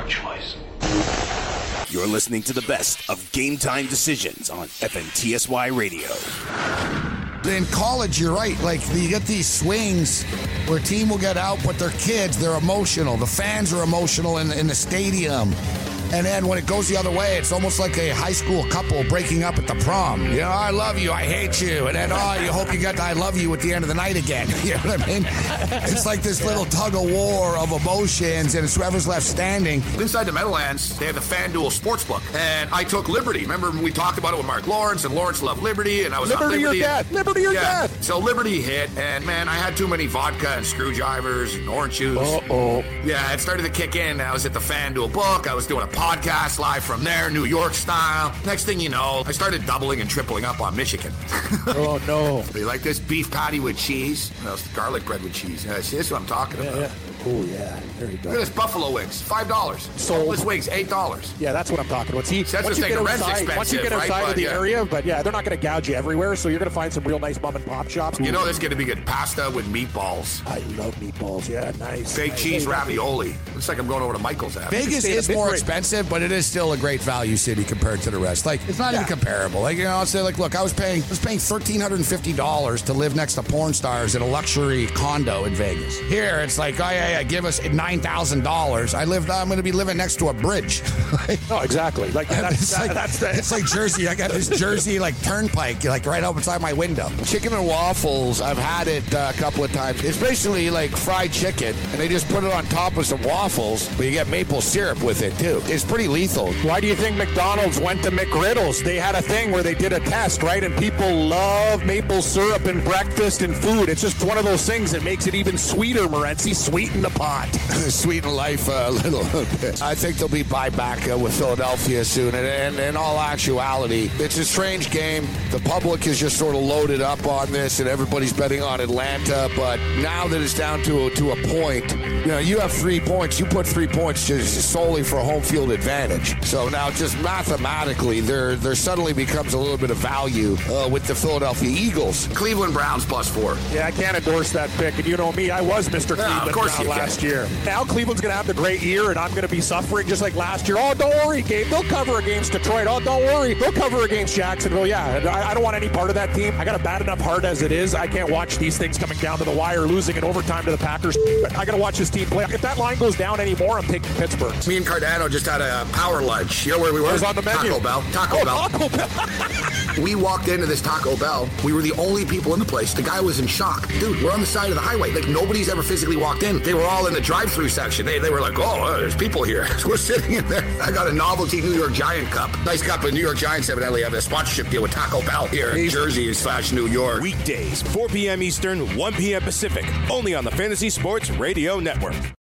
Make your choice. You're listening to the best of Game Time Decisions on FNTSY Radio. In college, you're right. Like you get these swings where a team will get out, but their kids, they're emotional. The fans are emotional in, in the stadium. And then when it goes the other way, it's almost like a high school couple breaking up at the prom. You know, I love you, I hate you. And then, oh, you hope you get I love you at the end of the night again. You know what I mean? It's like this little tug of war of emotions, and it's whoever's left standing. Inside the Meadowlands, they have the FanDuel Sportsbook. And I took Liberty. Remember when we talked about it with Mark Lawrence, and Lawrence loved Liberty, and I was on Liberty or Liberty. death. Liberty or yeah. death. So Liberty hit, and man, I had too many vodka and screwdrivers and orange juice. Uh-oh. Yeah, it started to kick in. I was at the FanDuel book. I was doing a podcast live from there, New York style. Next thing you know, I started doubling and tripling up on Michigan. Oh no. you like this beef patty with cheese? No, it's garlic bread with cheese. Yeah, see, that's what I'm talking about. Yeah. Oh yeah. There you Look at this buffalo wings, five dollars. Sold. This wings, eight dollars. Yeah, that's what I'm talking about. See, That's once you, they get go, rent's outside, once you get expensive, outside right? of the yeah. area, but yeah, they're not going to gouge you everywhere, so you're going to find some real nice mom and pop shops. You know, there's going to be good pasta with meatballs, I love meatballs. Yeah, nice. fake Nice. cheese Hey, ravioli. Looks like I'm going over to Michael's app. Vegas is more big rig. Expensive, but it is still a great value city compared to the rest. Like it's not even comparable. Like you know, I'll say like, look, I was paying I was paying thirteen hundred and fifty dollars to live next to porn stars in a luxury condo in Vegas. Here, it's like, oh yeah, yeah give us nine thousand dollars. I live. I'm going to be living next to a bridge. Like, No, exactly. Like that's, it's that, like that's the, it's like Jersey. I got this Jersey like turnpike like right up beside my window. Chicken and waffles, I've had it uh, a couple of times. It's basically like fried chicken, and they just put it on top of some waffles, but you get maple syrup with it too. It's pretty lethal. Why do you think McDonald's went to McGriddles? They had a thing where they did a test, right? And people love maple syrup and breakfast and food. It's just one of those things that makes it even sweeter, Morency. Sweeten the pot. Sweeten life a little bit. I think there'll be buyback uh, with Philadelphia soon. And, and in all actuality, it's a strange game. The public is just sort of loaded up on this, and everybody's betting on Atlanta. But now that it's down to a, to a point, you know, you have three points. You put three points just solely for home field advantage. So now, just mathematically, there there suddenly becomes a little bit of value uh, with the Philadelphia Eagles. Cleveland Browns plus four. Yeah, I can't endorse that pick. And you know me, I was Mr. Yeah, Cleveland of course Brown can. last year. Now Cleveland's going to have the great year, and I'm going to be suffering just like last year. Oh, don't worry, Gabe. They'll cover against Detroit. Oh, don't worry. They'll cover against Jacksonville. Yeah, I, I don't want any part of that team. I got a bad enough heart as it is. I can't watch these things coming down to the wire, losing in overtime to the Packers. I got to watch this team play. If that line goes down anymore, I'm taking Pittsburgh. Me and Cardano just had a power lunch. You know where we were? It was on the menu. Taco Bell. Taco Oh, Bell. Taco Bell. We walked into this Taco Bell. We were the only people in the place. The guy was in shock. Dude, we're on the side of the highway. Like nobody's ever physically walked in. They were all in the drive-through section. They, they were like, oh, uh, there's people here. So we're sitting in there. I got a novelty New York Giant cup. Nice cup of New York Giants evidently have a sponsorship deal with Taco Bell here in Jersey slash New York. Weekdays, 4 p.m. Eastern, 1 p.m. Pacific, only on the Fantasy Sports Radio Network.